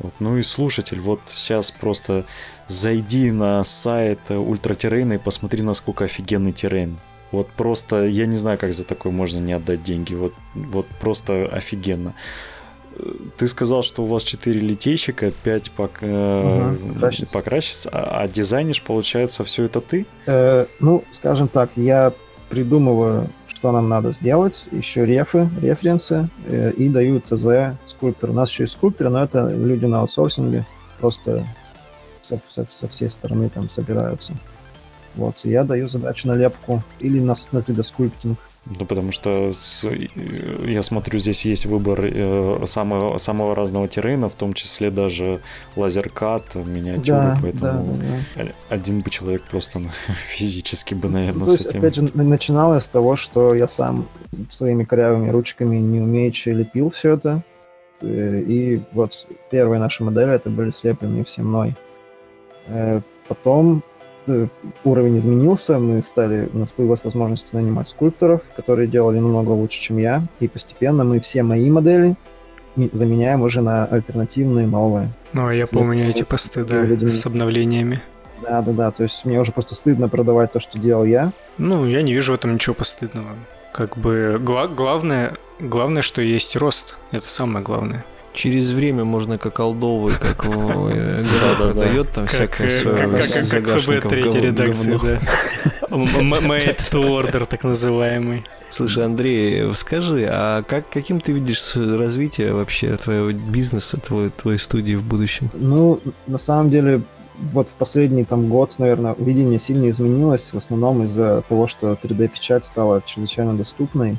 Вот. Ну и слушатель, вот сейчас просто зайди на сайт Ультратеррейна и посмотри, насколько офигенный террейн. Вот просто, я не знаю, как за такое можно не отдать деньги. Вот, вот просто офигенно. Ты сказал, что у вас 4 литейщика, 5 пок... угу, покрасится, а, а дизайнишь, получается, все это ты? Э, ну, скажем так, я придумываю, что нам надо сделать, еще рефы, референсы, э, и даю ТЗ скульпторам. У нас еще есть скульпторы, но это люди на аутсорсинге, просто со, со, со всей стороны там собираются. Вот, и я даю задачу на лепку или на, на 3D- sculpting. Ну, потому что я смотрю, здесь есть выбор э, самого, самого разного terrain а, в том числе даже лазеркат, миниатюры, да, поэтому да, да. один бы человек просто физически бы, наверное, ну, с этим... Опять же, начиналось с того, что я сам своими корявыми ручками не умеючи лепил все это, э, и вот первые наши модели это были слеплены все мной. Э, потом уровень изменился, мы стали, у нас появилась возможность нанимать скульпторов, которые делали намного лучше, чем я, и постепенно мы все мои модели заменяем уже на альтернативные новые. Ну, а я Цвет, помню эти посты, да, людьми. с обновлениями. Да, да, да, то есть мне уже просто стыдно продавать то, что делал я. Ну, я не вижу в этом ничего постыдного. Как бы гла- главное, главное, что есть рост, это самое главное через время можно как олдовый, как Гра продает там всякое Как ФБ третьей редакции, да. Made to order, так называемый. Слушай, Андрей, скажи, а как, каким ты видишь развитие вообще твоего бизнеса, твоей, твоей студии в будущем? Ну, на самом деле, вот в последний там год, наверное, видение сильно изменилось, в основном из-за того, что 3D-печать стала чрезвычайно доступной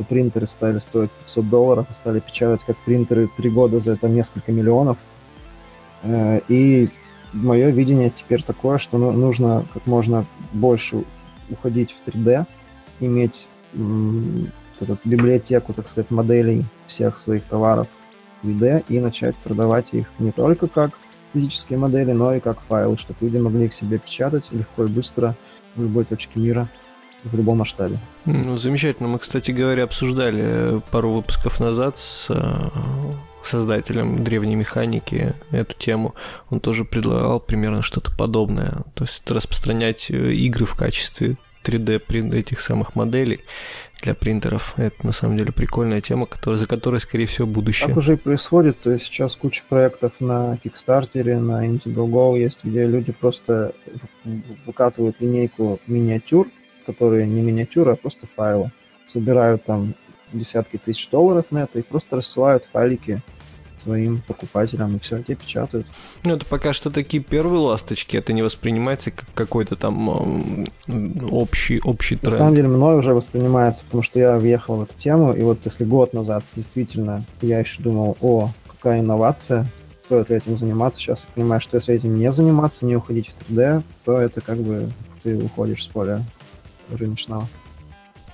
что принтеры стали стоить 500 долларов, стали печатать как принтеры три года за это несколько миллионов. Э, и мое видение теперь такое, что ну, нужно как можно больше уходить в 3D, иметь эту библиотеку, так сказать, моделей всех своих товаров в 3D и начать продавать их не только как физические модели, но и как файлы, чтобы люди могли их себе печатать легко и быстро в любой точке мира в любом масштабе. Ну, замечательно. Мы, кстати говоря, обсуждали пару выпусков назад с э, создателем древней механики эту тему. Он тоже предлагал примерно что-то подобное. То есть распространять э, игры в качестве 3D этих самых моделей для принтеров. Это на самом деле прикольная тема, которая, за которой, скорее всего, будущее. Так уже и происходит. То есть сейчас куча проектов на Kickstarter, на Indiegogo есть, где люди просто выкатывают линейку миниатюр, которые не миниатюры, а просто файлы. Собирают там десятки тысяч долларов на это и просто рассылают файлики своим покупателям, и все, те печатают. Ну, это пока что такие первые ласточки, это не воспринимается как какой-то там общий, общий тренд. На самом деле, мной уже воспринимается, потому что я въехал в эту тему, и вот если год назад действительно я еще думал, о, какая инновация, стоит ли этим заниматься, сейчас я понимаю, что если этим не заниматься, не уходить в 3D, то это как бы ты уходишь с поля рыночного.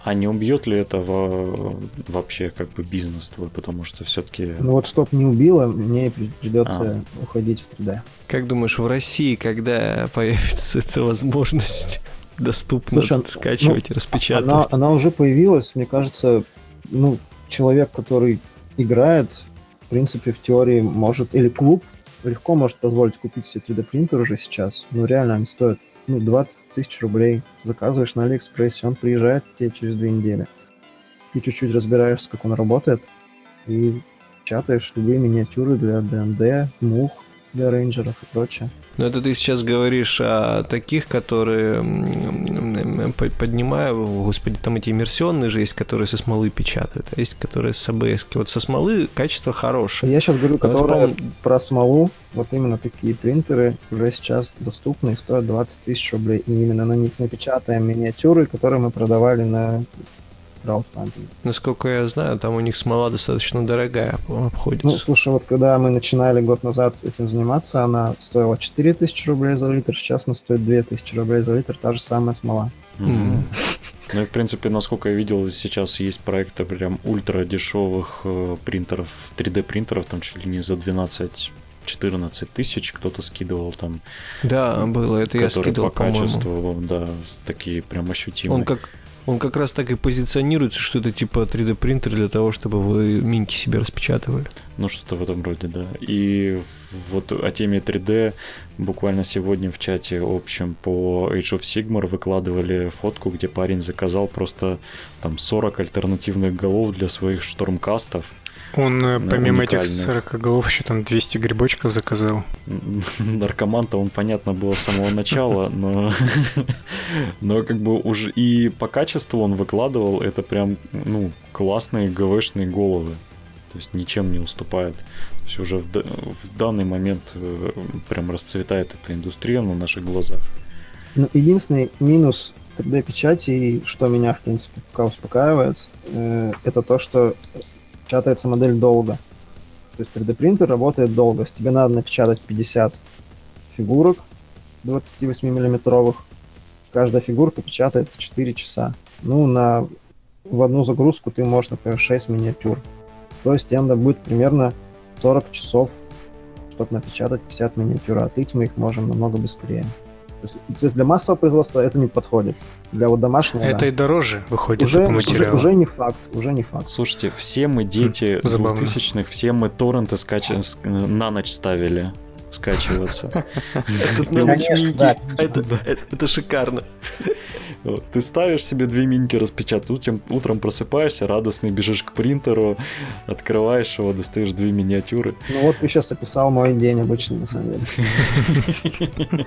А не убьет ли это вообще как бы бизнес твой, потому что все-таки... Ну вот чтоб не убило, мне придется а. уходить в 3D. Как думаешь, в России, когда появится эта возможность доступно Слушай, скачивать ну, и распечатывать? Она, она уже появилась, мне кажется, ну, человек, который играет, в принципе, в теории может, или клуб легко может позволить купить себе 3D принтер уже сейчас, но реально они стоят ну, 20 тысяч рублей, заказываешь на Алиэкспрессе, он приезжает тебе через две недели. Ты чуть-чуть разбираешься, как он работает, и чатаешь любые миниатюры для ДНД, мух, для рейнджеров и прочее. Но это ты сейчас говоришь о таких, которые поднимаю, господи, там эти иммерсионные же есть, которые со смолы печатают, а есть, которые с АБС. Вот со смолы качество хорошее. Я сейчас говорю, которые вот, про смолу, вот именно такие принтеры уже сейчас доступны стоят 20 тысяч рублей. И именно на них напечатаем миниатюры, которые мы продавали на краудфандинг. Насколько я знаю, там у них смола достаточно дорогая обходится. Ну, слушай, вот когда мы начинали год назад этим заниматься, она стоила 4000 рублей за литр, сейчас она стоит 2000 рублей за литр, та же самая смола. Mm-hmm. Ну и, в принципе, насколько я видел, сейчас есть проекты прям ультра дешевых э, принтеров, 3D принтеров, там чуть ли не за 12 14 тысяч кто-то скидывал там. Да, было, это я скидывал, по качеству, да, такие прям ощутимые. Он как он как раз так и позиционируется, что это типа 3D принтер для того, чтобы вы миньки себе распечатывали. Ну, что-то в этом роде, да. И вот о теме 3D буквально сегодня в чате общем по Age of Sigmar выкладывали фотку, где парень заказал просто там 40 альтернативных голов для своих штурмкастов он э, помимо этих 40 голов еще там 200 грибочков заказал. Наркоман-то он, понятно, было с самого начала, но, но как бы уже и по качеству он выкладывал, это прям, ну, классные ГВшные головы. То есть ничем не уступает. То есть уже в, в данный момент э, прям расцветает эта индустрия на наших глазах. Ну, единственный минус 3D-печати, что меня, в принципе, пока успокаивает, э, это то, что печатается модель долго. То есть 3D принтер работает долго. Если тебе надо напечатать 50 фигурок 28 миллиметровых, каждая фигурка печатается 4 часа. Ну, на, в одну загрузку ты можешь, например, 6 миниатюр. То есть тебе надо будет примерно 40 часов, чтобы напечатать 50 миниатюр, а отлить мы их можем намного быстрее. То есть, то есть для массового производства это не подходит. Для вот домашнего. Это да. и дороже выходит уже. Уже, уже не факт, уже не факт. Слушайте, все мы дети двухтысячных, все мы торренты скач... на ночь ставили скачиваться. Тут на ночь Это шикарно. Ты ставишь себе две миньки распечатать, утром, утром просыпаешься, радостный бежишь к принтеру, открываешь его, достаешь две миниатюры. Ну вот ты сейчас описал мой день обычный, на самом деле.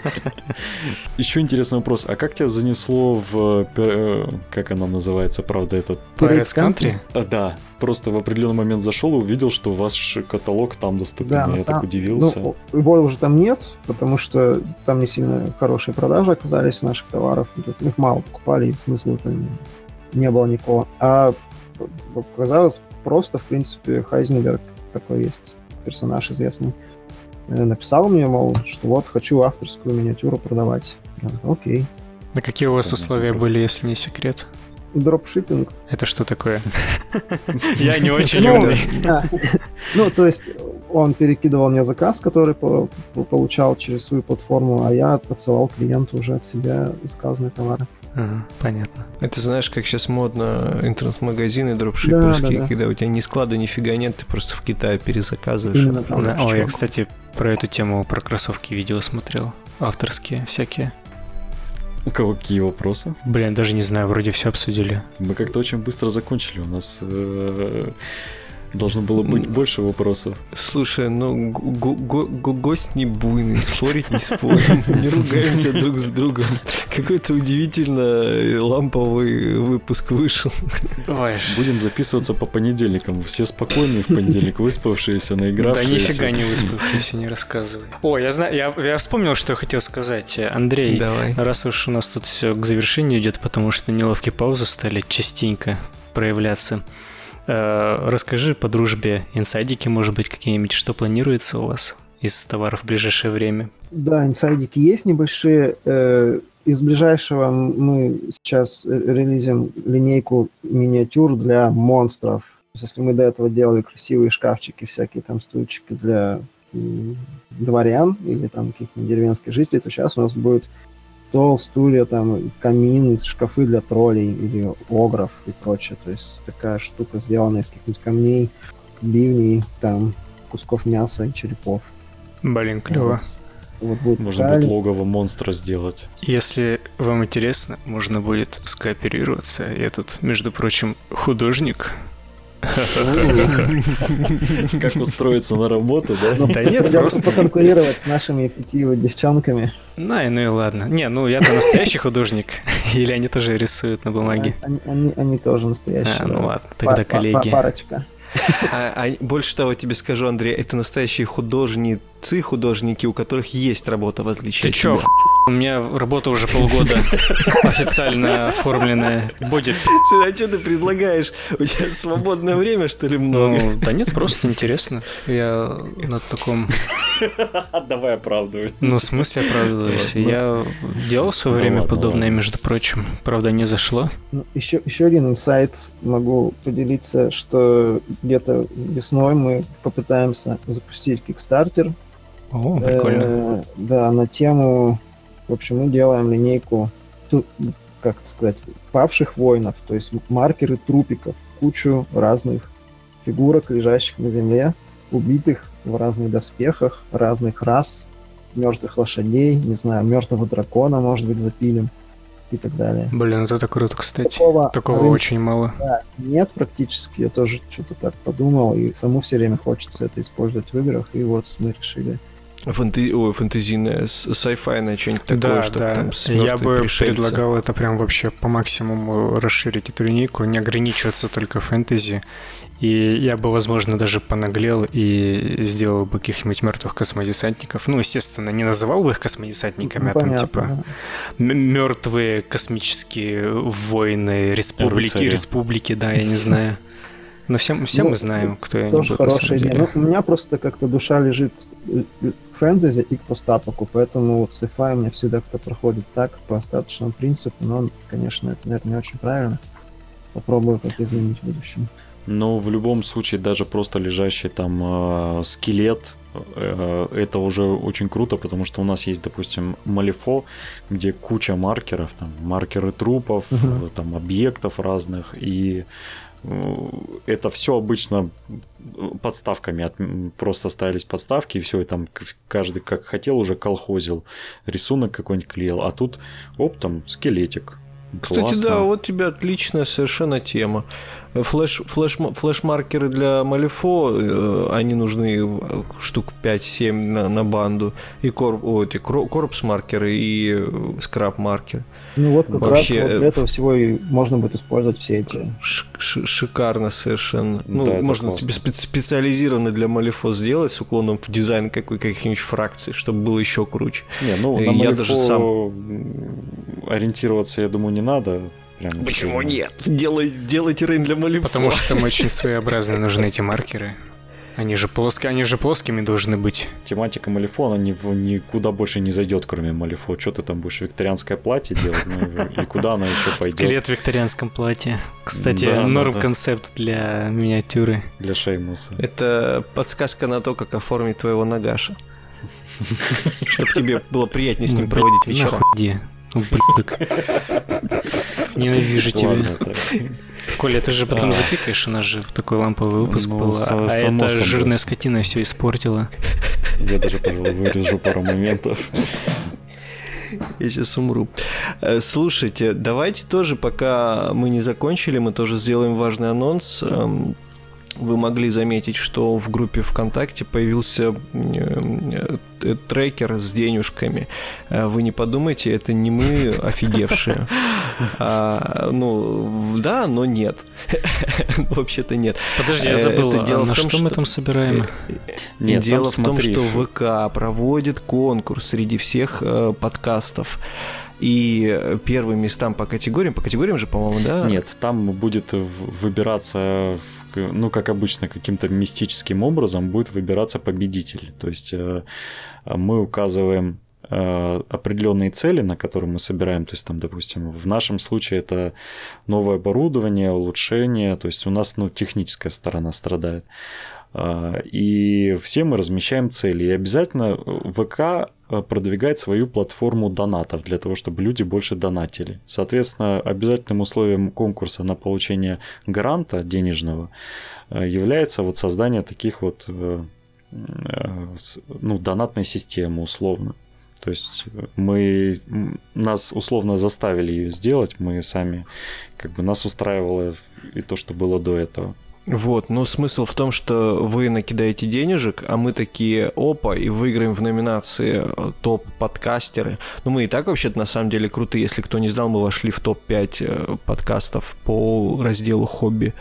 Еще интересный вопрос. А как тебя занесло в... Э, как она называется, правда, этот... Pirates Country? А, да, просто в определенный момент зашел и увидел, что ваш каталог там доступен. Да, я так удивился. Ну, его уже там нет, потому что там не сильно хорошие продажи оказались наших товаров. Их мало покупали, и смысла это не, было никакого. А оказалось просто, в принципе, Хайзенберг такой есть персонаж известный. Э, написал мне, мол, что вот хочу авторскую миниатюру продавать. Я говорю, Окей. На какие у вас условия были, если не секрет? Дропшиппинг. Это что такое? Я не очень ну, умный. Ну, то есть он перекидывал мне заказ, который получал через свою платформу, а я отсылал клиенту уже от себя заказанные товары. понятно. Это знаешь, как сейчас модно интернет-магазины дропшипперские, когда у тебя ни склада, нифига нет, ты просто в Китае перезаказываешь. О, я, кстати, про эту тему, про кроссовки видео смотрел. Авторские всякие. У кого какие вопросы? Блин, даже не знаю, вроде все обсудили. Мы как-то очень быстро закончили. У нас э, Должно было быть больше вопросов. Слушай, ну гость не буйный, спорить не спорим, не ругаемся друг с другом. Какой-то удивительно ламповый выпуск вышел. Ой. Будем записываться по понедельникам. Все спокойные в понедельник, выспавшиеся, наигравшиеся. Да нифига не выспавшиеся, не рассказывай. О, я знаю, я, я вспомнил, что я хотел сказать. Андрей, Давай. раз уж у нас тут все к завершению идет, потому что неловкие паузы стали частенько проявляться. Э, расскажи по дружбе инсайдики, может быть, какие-нибудь, что планируется у вас из товаров в ближайшее время? Да, инсайдики есть небольшие. Э, из ближайшего мы сейчас релизим линейку миниатюр для монстров. Если мы до этого делали красивые шкафчики, всякие там стульчики для дворян или там каких-нибудь деревенских жителей, то сейчас у нас будет стол, стулья, там, камин, шкафы для троллей или огров и прочее. То есть такая штука, сделанная из каких-нибудь камней, бивней, там, кусков мяса и черепов. Блин, клево. Вот будет Можно будет логово монстра сделать. Если вам интересно, можно будет скооперироваться. Я тут, между прочим, художник, как устроиться на работу, да? Ну, да нет, просто поконкурировать с нашими пятью девчонками. Ну, ну и ладно. Не, ну я-то настоящий художник. Или они тоже рисуют на бумаге? Они тоже настоящие. А, ну ладно, тогда коллеги. Парочка. А, а больше того тебе скажу, Андрей, это настоящие художницы, художники, у которых есть работа, в отличие Ты от чё, тебя. У меня работа уже полгода официально оформленная. Будет. А что ты предлагаешь? У тебя свободное время, что ли, много? Ну, да нет, просто интересно. Я на таком... Давай оправдывай. Ну, в смысле оправдываюсь? Я делал в свое ну время подобное, между прочим. Правда, не зашло. Ну, еще, еще один инсайт могу поделиться, что где-то весной мы попытаемся запустить Kickstarter. О, прикольно. Э, да, на тему в общем, мы делаем линейку, как сказать, павших воинов, то есть маркеры трупиков, кучу разных фигурок, лежащих на земле, убитых в разных доспехах, разных рас, мертвых лошадей, не знаю, мертвого дракона, может быть, запилим и так далее. Блин, это круто, кстати. Такого, Такого рынка, очень мало. Да, нет практически, я тоже что-то так подумал, и саму все время хочется это использовать в играх, и вот мы решили Фэнтези... Ой, фэнтезийное, сайфайное что-нибудь такое, да, чтобы да. там Я бы пришельцы. предлагал это прям вообще по максимуму расширить эту линейку, не ограничиваться только фэнтези. И я бы, возможно, даже понаглел и сделал бы каких-нибудь мертвых космодесантников. Ну, естественно, не называл бы их космодесантниками, ну, а там типа мертвые космические воины республики, Рыцари. республики, да, я не знаю. Но все, все ну, мы знаем, кто я Тоже хорошая идея. Ну, у меня просто как-то душа лежит фэнтези и к постапоку, поэтому вот sci-fi у меня всегда кто проходит так, по остаточному принципу, но, конечно, это, наверное, не очень правильно. Попробую как изменить в будущем. Но в любом случае, даже просто лежащий там э, скелет, э, это уже очень круто, потому что у нас есть, допустим, Малифо, где куча маркеров, там маркеры трупов, uh-huh. там объектов разных, и это все обычно подставками, от, просто ставились подставки, и все, и там каждый как хотел уже колхозил, рисунок какой-нибудь клеил, а тут, оп, там скелетик, кстати, Классно. да, вот тебе отличная совершенно тема. Flesh, flesh, flesh -маркеры для Malifaux, э, они нужны штук 5-7 на, на банду. И corp, о, эти corpse -маркеры, и э, scrap -маркеры. Ну вот как Вообще, раз вот для этого всего и можно будет использовать все эти. шикарно совершенно. Ну, да, можно тебе специализированно для Малифо сделать с уклоном в дизайн какой, каких-нибудь фракций, чтобы было еще круче. Не, ну на я даже сам ориентироваться, я думаю, не надо. Прям Почему сильно. нет? Делай, делайте рейн для Малифо. Потому что там очень своеобразно нужны эти маркеры. Они же плоские, они же плоскими должны быть. Тематика Малифо, она ни, никуда больше не зайдет, кроме Малифо. Что ты там будешь викторианское платье делать? Ну, и куда она еще пойдет? Скелет в викторианском платье. Кстати, да, норм да, концепт для миниатюры. Для Шеймуса. Это подсказка на то, как оформить твоего Нагаша. Чтобы тебе было приятнее с ним ну, проводить вечера. Ублюдок. Ненавижу тебя. Коля, ты же потом а. запикаешь, у нас же такой ламповый выпуск ну, был, а, эта жирная скотина все испортила. Я даже, пожалуй, вырежу пару моментов. Я сейчас умру. Э, слушайте, давайте тоже, пока мы не закончили, мы тоже сделаем важный анонс. Вы могли заметить, что в группе ВКонтакте появился э, э, трекер с денежками. Э, вы не подумайте, это не мы офигевшие. А, ну, да, но нет. Вообще-то нет. Подожди, я забыл, это дело а в том, что мы там собираем? Нет, дело в том, что ВК проводит конкурс среди всех подкастов. И первые местам по категориям, по категориям же, по-моему, да? Нет, там будет выбираться ну, как обычно, каким-то мистическим образом будет выбираться победитель. То есть э, мы указываем э, определенные цели, на которые мы собираем, то есть там, допустим, в нашем случае это новое оборудование, улучшение, то есть у нас, ну, техническая сторона страдает. Э, и все мы размещаем цели. И обязательно ВК продвигать свою платформу донатов для того, чтобы люди больше донатили. Соответственно, обязательным условием конкурса на получение гранта денежного э, является вот создание таких вот э, ну, донатной системы условно. То есть мы нас условно заставили ее сделать, мы сами как бы нас устраивало и то, что было до этого. Вот, но смысл в том, что вы накидаете денежек, а мы такие, опа, и выиграем в номинации э, топ-подкастеры. Ну, мы и так вообще-то на самом деле крутые. Если кто не знал, мы вошли в топ-5 э, подкастов по разделу хобби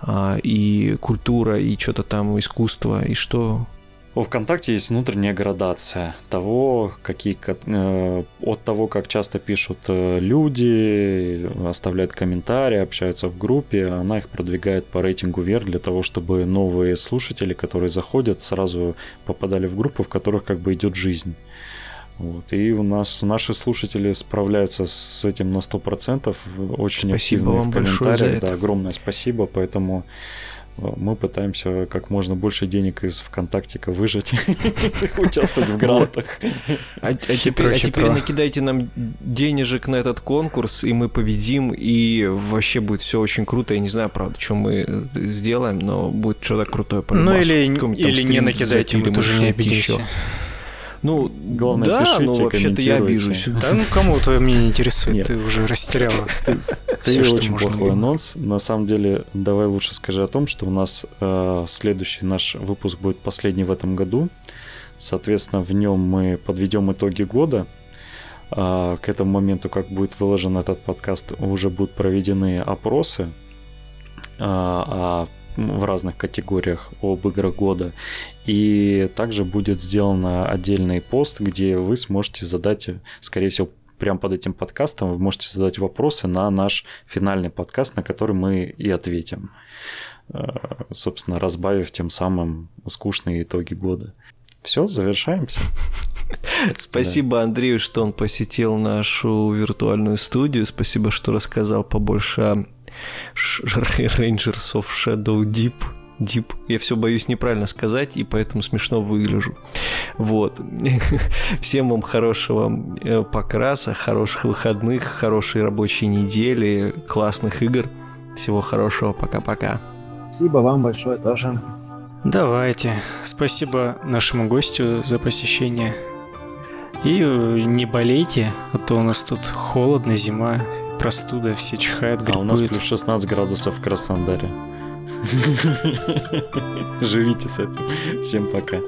а, и культура, и что-то там искусство, и что во ВКонтакте есть внутренняя градация того, какие, э, от того, как часто пишут э, люди, оставляют комментарии, общаются в группе, она их продвигает по рейтингу вверх для того, чтобы новые слушатели, которые заходят, сразу попадали в группы, в которых как бы идет жизнь. Вот. И у нас наши слушатели справляются с этим на 100%, очень спасибо активные в комментариях. Да, огромное спасибо, поэтому мы пытаемся как можно больше денег из ВКонтактика выжать, участвовать в грантах. А, а теперь, а накидайте нам денежек на этот конкурс, и мы победим, и вообще будет все очень круто. Я не знаю, правда, что мы сделаем, но будет что-то крутое по Ну или, или не накидайте, мы тоже не обидимся. Ну, Главное, да, пишите, но вообще-то я обижусь. Да, ну кому твое мнение интересует? Нет. Ты уже растеряла. Ты, ты Все, очень плохой анонс. На самом деле, давай лучше скажи о том, что у нас э, следующий наш выпуск будет последний в этом году. Соответственно, в нем мы подведем итоги года. Э, к этому моменту, как будет выложен этот подкаст, уже будут проведены опросы э, в разных категориях об играх года. И также будет сделан отдельный пост, где вы сможете задать, скорее всего, прямо под этим подкастом вы можете задать вопросы на наш финальный подкаст, на который мы и ответим. Э, собственно, разбавив тем самым скучные итоги года. Все, завершаемся. Спасибо Андрею, что он посетил нашу виртуальную студию. Спасибо, что рассказал побольше Rangers of Shadow Deep. Deep. Я все боюсь неправильно сказать, и поэтому смешно выгляжу. Вот. Всем вам хорошего э, покраса, хороших выходных, хорошей рабочей недели, классных игр. Всего хорошего. Пока-пока. Спасибо вам большое тоже. Давайте. Спасибо нашему гостю за посещение. И э, не болейте, а то у нас тут холодно, зима простуда, все чихают, грибуют. А у нас плюс 16 градусов в Краснодаре. Живите с этим. Всем пока.